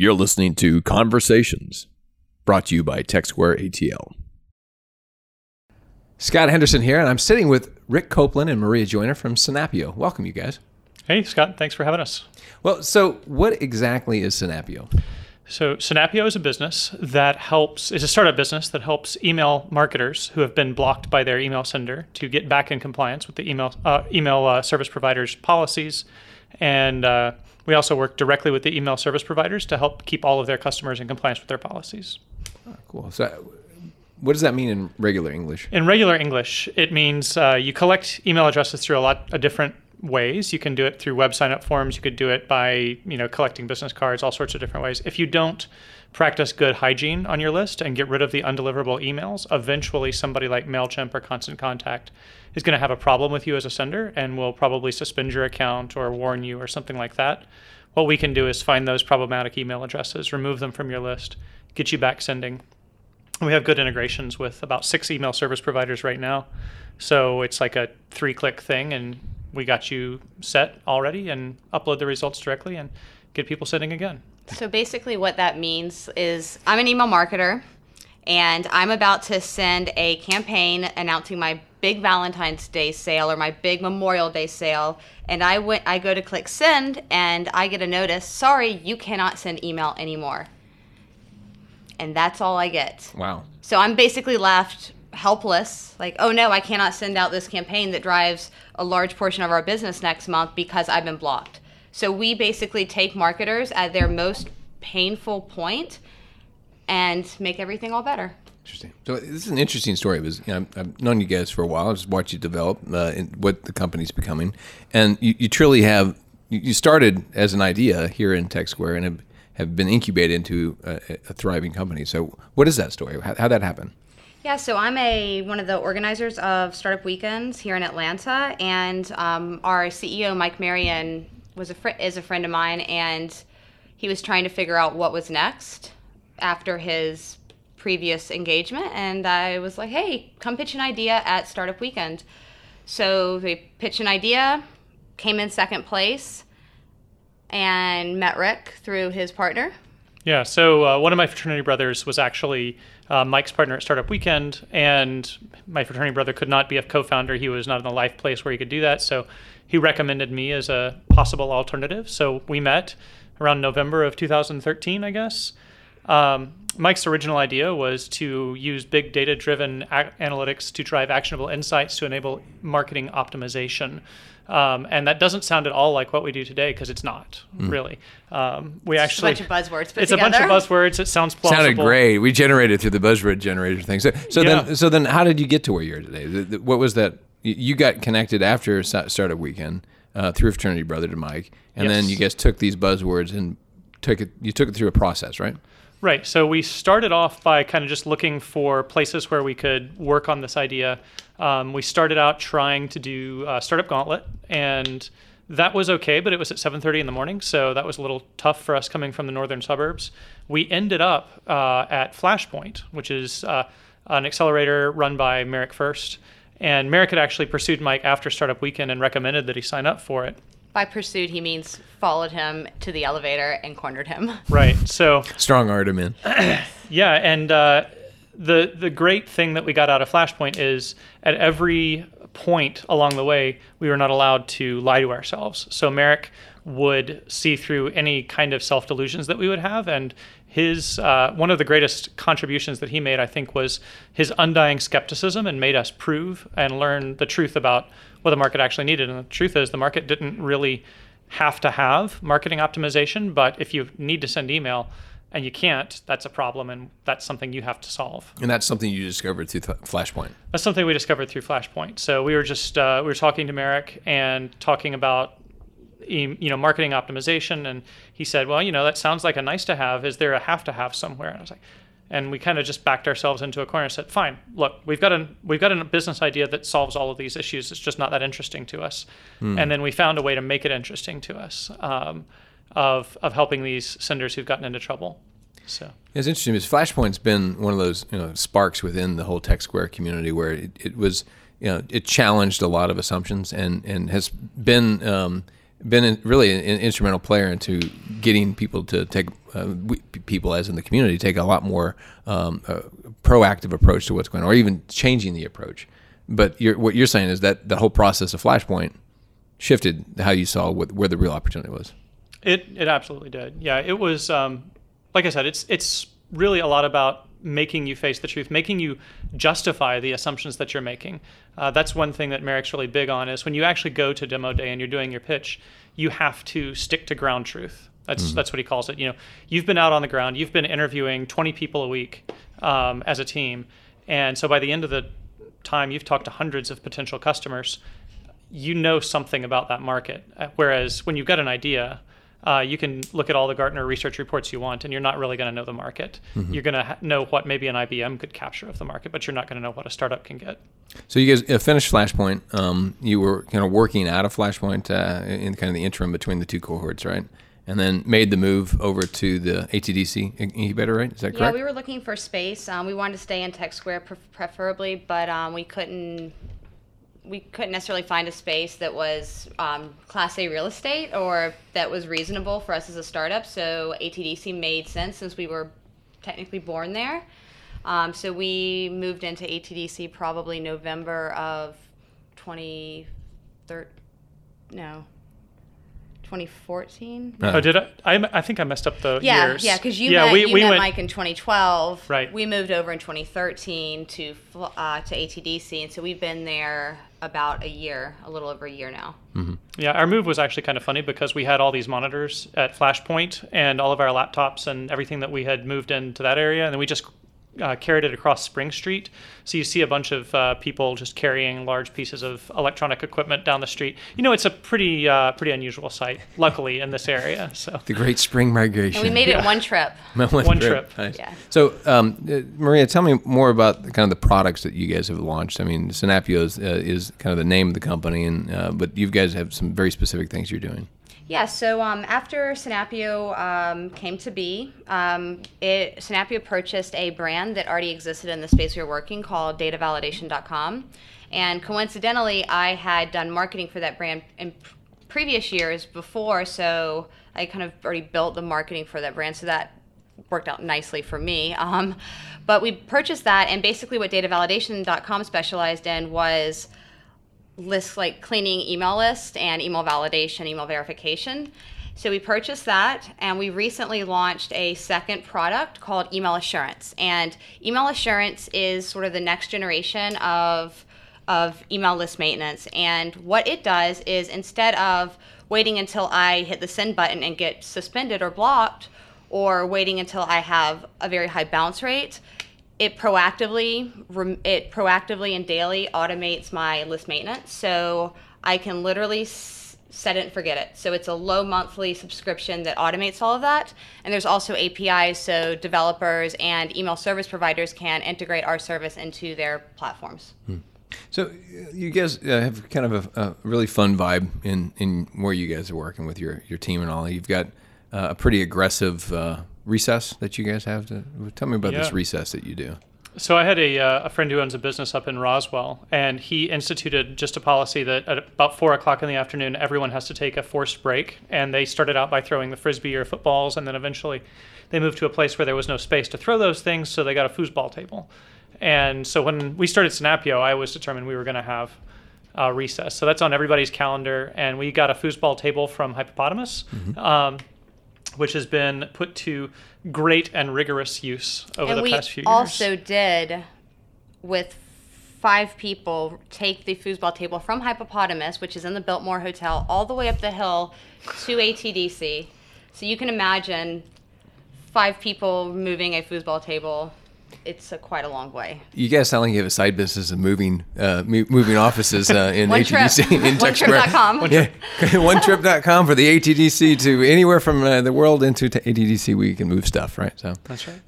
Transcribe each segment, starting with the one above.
You're listening to Conversations, brought to you by TechSquare ATL. Scott Henderson here, and I'm sitting with Rick Copeland and Maria Joyner from Synapio. Welcome, you guys. Hey, Scott, thanks for having us. Well, so what exactly is Synapio? So, Synapio is a business that helps, is a startup business that helps email marketers who have been blocked by their email sender to get back in compliance with the email, uh, email uh, service providers' policies. And uh, we also work directly with the email service providers to help keep all of their customers in compliance with their policies. Oh, cool. So, what does that mean in regular English? In regular English, it means uh, you collect email addresses through a lot of different ways. You can do it through web sign up forms. You could do it by, you know, collecting business cards, all sorts of different ways. If you don't practice good hygiene on your list and get rid of the undeliverable emails, eventually somebody like MailChimp or Constant Contact is going to have a problem with you as a sender and will probably suspend your account or warn you or something like that. What we can do is find those problematic email addresses, remove them from your list, get you back sending. We have good integrations with about six email service providers right now. So it's like a three click thing and we got you set already and upload the results directly and get people sending again. So basically, what that means is I'm an email marketer and I'm about to send a campaign announcing my big Valentine's Day sale or my big Memorial Day sale. And I went, I go to click send and I get a notice sorry, you cannot send email anymore. And that's all I get. Wow. So I'm basically left helpless like oh no i cannot send out this campaign that drives a large portion of our business next month because i've been blocked so we basically take marketers at their most painful point and make everything all better Interesting. So this is an interesting story. Was you know, I've known you guys for a while. I just watched you develop uh, what the company's becoming, and you, you truly have. You started as an idea here in TechSquare and have, have been incubated into a, a thriving company. So, what is that story? How, how that happen? Yeah, so I'm a one of the organizers of Startup Weekends here in Atlanta, and um, our CEO Mike Marion was a fr- is a friend of mine, and he was trying to figure out what was next after his previous engagement, and I was like, "Hey, come pitch an idea at Startup Weekend." So they pitched an idea, came in second place, and met Rick through his partner. Yeah, so uh, one of my fraternity brothers was actually uh, Mike's partner at Startup Weekend, and my fraternity brother could not be a co-founder. He was not in the life place where he could do that, so he recommended me as a possible alternative. So we met around November of 2013, I guess. Um, Mike's original idea was to use big data driven a- analytics to drive actionable insights to enable marketing optimization. Um, and that doesn't sound at all like what we do today because it's not mm. really. Um, we it's actually a bunch of buzzwords. it's together. a bunch of buzzwords. It sounds plausible. Sounded great. We generated through the buzzword generator thing. So, so yeah. then, so then, how did you get to where you are today? What was that? You got connected after Startup Weekend uh, through fraternity brother to Mike, and yes. then you guys took these buzzwords and took it. You took it through a process, right? Right. So we started off by kind of just looking for places where we could work on this idea. Um, we started out trying to do uh, Startup Gauntlet, and that was okay, but it was at 7:30 in the morning, so that was a little tough for us coming from the northern suburbs. We ended up uh, at Flashpoint, which is uh, an accelerator run by Merrick Furst, and Merrick had actually pursued Mike after Startup Weekend and recommended that he sign up for it. By pursued, he means followed him to the elevator and cornered him. Right. So strong argument. yeah, and uh, the the great thing that we got out of Flashpoint is at every point along the way, we were not allowed to lie to ourselves. So Merrick would see through any kind of self delusions that we would have, and his uh, one of the greatest contributions that he made, I think, was his undying skepticism and made us prove and learn the truth about what the market actually needed. And the truth is, the market didn't really have to have marketing optimization, but if you need to send email and you can't, that's a problem, and that's something you have to solve. And that's something you discovered through Flashpoint. That's something we discovered through Flashpoint. So we were just uh, we were talking to Merrick and talking about you know marketing optimization, and he said, "Well, you know, that sounds like a nice to have. Is there a have to have somewhere?" And I was like, and we kind of just backed ourselves into a corner and said, "Fine, look, we've got a we've got a business idea that solves all of these issues. It's just not that interesting to us." Mm. And then we found a way to make it interesting to us um, of of helping these senders who've gotten into trouble. So it's interesting because Flashpoint's been one of those you know sparks within the whole Tech Square community where it, it was you know it challenged a lot of assumptions and and has been um, been in, really an, an instrumental player into getting people to take uh, we, people as in the community take a lot more um, uh, proactive approach to what's going on, or even changing the approach. But you're, what you're saying is that the whole process of Flashpoint shifted how you saw what, where the real opportunity was. It it absolutely did. Yeah, it was. Um, like I said, it's it's really a lot about making you face the truth, making you justify the assumptions that you're making. Uh, that's one thing that Merrick's really big on is when you actually go to demo day and you're doing your pitch, you have to stick to ground truth. That's mm-hmm. that's what he calls it. You know, you've been out on the ground, you've been interviewing 20 people a week um, as a team, and so by the end of the time, you've talked to hundreds of potential customers. You know something about that market. Uh, whereas when you've got an idea, uh, you can look at all the Gartner research reports you want, and you're not really going to know the market. Mm-hmm. You're going to ha- know what maybe an IBM could capture of the market, but you're not going to know what a startup can get. So you guys uh, finished Flashpoint. Um, you were kind of working out of Flashpoint uh, in kind of the interim between the two cohorts, right? And then made the move over to the ATDC incubator, right? Is that correct? Yeah, we were looking for space. Um, we wanted to stay in Tech Square preferably, but um, we couldn't we couldn't necessarily find a space that was um, class A real estate or that was reasonable for us as a startup. So ATDC made sense since we were technically born there. Um, so we moved into ATDC probably November of 2013. No, 2014. Oh, did I? I? I think I messed up the yeah, years. Yeah, because you yeah, met, we, you we met went, Mike in 2012. Right. We moved over in 2013 to uh, to ATDC, and so we've been there about a year, a little over a year now. Mm-hmm. Yeah, our move was actually kind of funny because we had all these monitors at Flashpoint and all of our laptops and everything that we had moved into that area, and then we just uh, carried it across Spring Street. So you see a bunch of uh, people just carrying large pieces of electronic equipment down the street. You know, it's a pretty uh, pretty unusual sight, luckily in this area. So the Great Spring Migration. And we made it one trip. one, one, trip. trip. Nice. Yeah. So um, uh, Maria, tell me more about the, kind of the products that you guys have launched. I mean, Synapio is, uh, is kind of the name of the company, and uh, but you guys have some very specific things you're doing. Yeah, so um, after Synapio um, came to be, um, it, Synapio purchased a brand that already existed in the space we were working called datavalidation.com. And coincidentally, I had done marketing for that brand in previous years before, so I kind of already built the marketing for that brand, so that worked out nicely for me. Um, but we purchased that, and basically, what datavalidation.com specialized in was lists like cleaning email list and email validation, email verification. So we purchased that, and we recently launched a second product called Email Assurance. And Email Assurance is sort of the next generation of of email list maintenance. And what it does is instead of waiting until I hit the send button and get suspended or blocked, or waiting until I have a very high bounce rate, it proactively it proactively and daily automates my list maintenance. So i can literally set it and forget it. So it's a low monthly subscription that automates all of that. And there's also apis so developers and email service providers can integrate our service into their platforms. Hmm. so you guys uh, have kind of a, a, really fun vibe in, in where you guys are working with your, your team and all. You've got uh, a pretty aggressive uh, recess that you guys have to tell me about yeah. this recess that you do so I had a, uh, a friend who owns a business up in Roswell, and he instituted just a policy that at about four o'clock in the afternoon, everyone has to take a forced break. And they started out by throwing the frisbee or footballs, and then eventually they moved to a place where there was no space to throw those things, so they got a foosball table. And so when we started Snapio, I was determined we were going to have a recess. So that's on everybody's calendar, and we got a foosball table from Hypepotamus. Mm-hmm. Um, which has been put to great and rigorous use over and the past few years. We also did with five people take the foosball table from Hypepotamus, which is in the Biltmore Hotel, all the way up the hill to ATDC. So you can imagine five people moving a foosball table it's a, quite a long way. You guys sound like you have a side business of moving uh, moving offices uh, in One ATDC trip. in Tech Square. One yeah, onetrip.com for the ATDC to anywhere from uh, the world into ATDC we can move stuff, right? So that's right.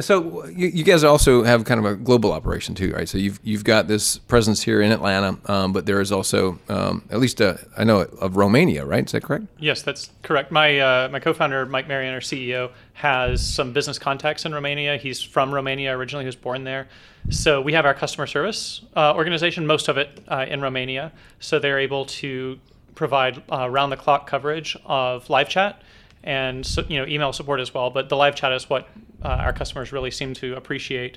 So you, you, guys also have kind of a global operation too, right? So you've you've got this presence here in Atlanta, um, but there is also um, at least a, I know of Romania, right? Is that correct? Yes, that's correct. My uh, my co-founder Mike Marion, our CEO, has some business contacts in Romania. He's from Romania originally. He was born there. So we have our customer service uh, organization, most of it uh, in Romania. So they're able to provide uh, round the clock coverage of live chat and so, you know email support as well. But the live chat is what uh, our customers really seem to appreciate.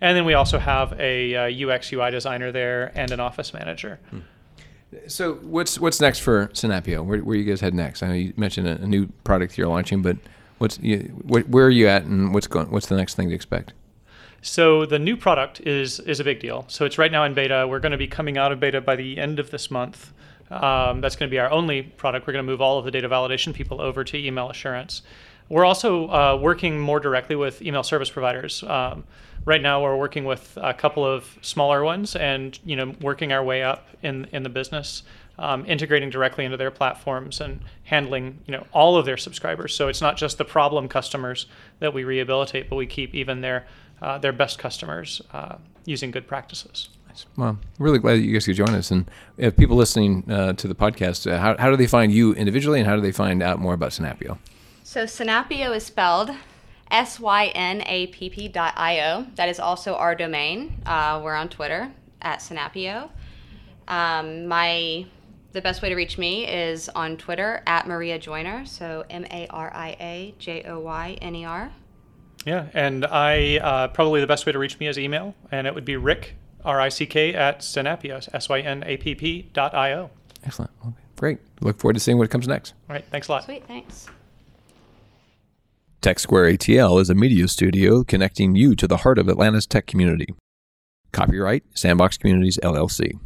And then we also have a uh, UX UI designer there and an office manager. So what's what's next for Synapio? Where where you guys head next? I know you mentioned a, a new product you're launching, but what's you, wh- where are you at, and what's going? What's the next thing to expect? So the new product is is a big deal. So it's right now in beta. We're going to be coming out of beta by the end of this month. Um, that's going to be our only product. We're going to move all of the data validation people over to email assurance. We're also uh, working more directly with email service providers. Um, right now, we're working with a couple of smaller ones, and you know, working our way up in in the business, um, integrating directly into their platforms and handling you know all of their subscribers. So it's not just the problem customers that we rehabilitate, but we keep even their uh, their best customers uh, using good practices. Well, really glad that you guys could join us. And if people listening uh, to the podcast, uh, how, how do they find you individually, and how do they find out more about Synapio? So Synapio is spelled S Y N A P P dot I O. That is also our domain. Uh, we're on Twitter at Synapio. Um, my the best way to reach me is on Twitter at Maria Joyner. So M A R I A J O Y N E R. Yeah, and I uh, probably the best way to reach me is email, and it would be Rick R I C K at Synapio S Y N A P P dot I O. Excellent. Okay, great. Look forward to seeing what comes next. All right, thanks a lot. Sweet, thanks. Tech Square ATL is a media studio connecting you to the heart of Atlanta's tech community. Copyright Sandbox Communities LLC.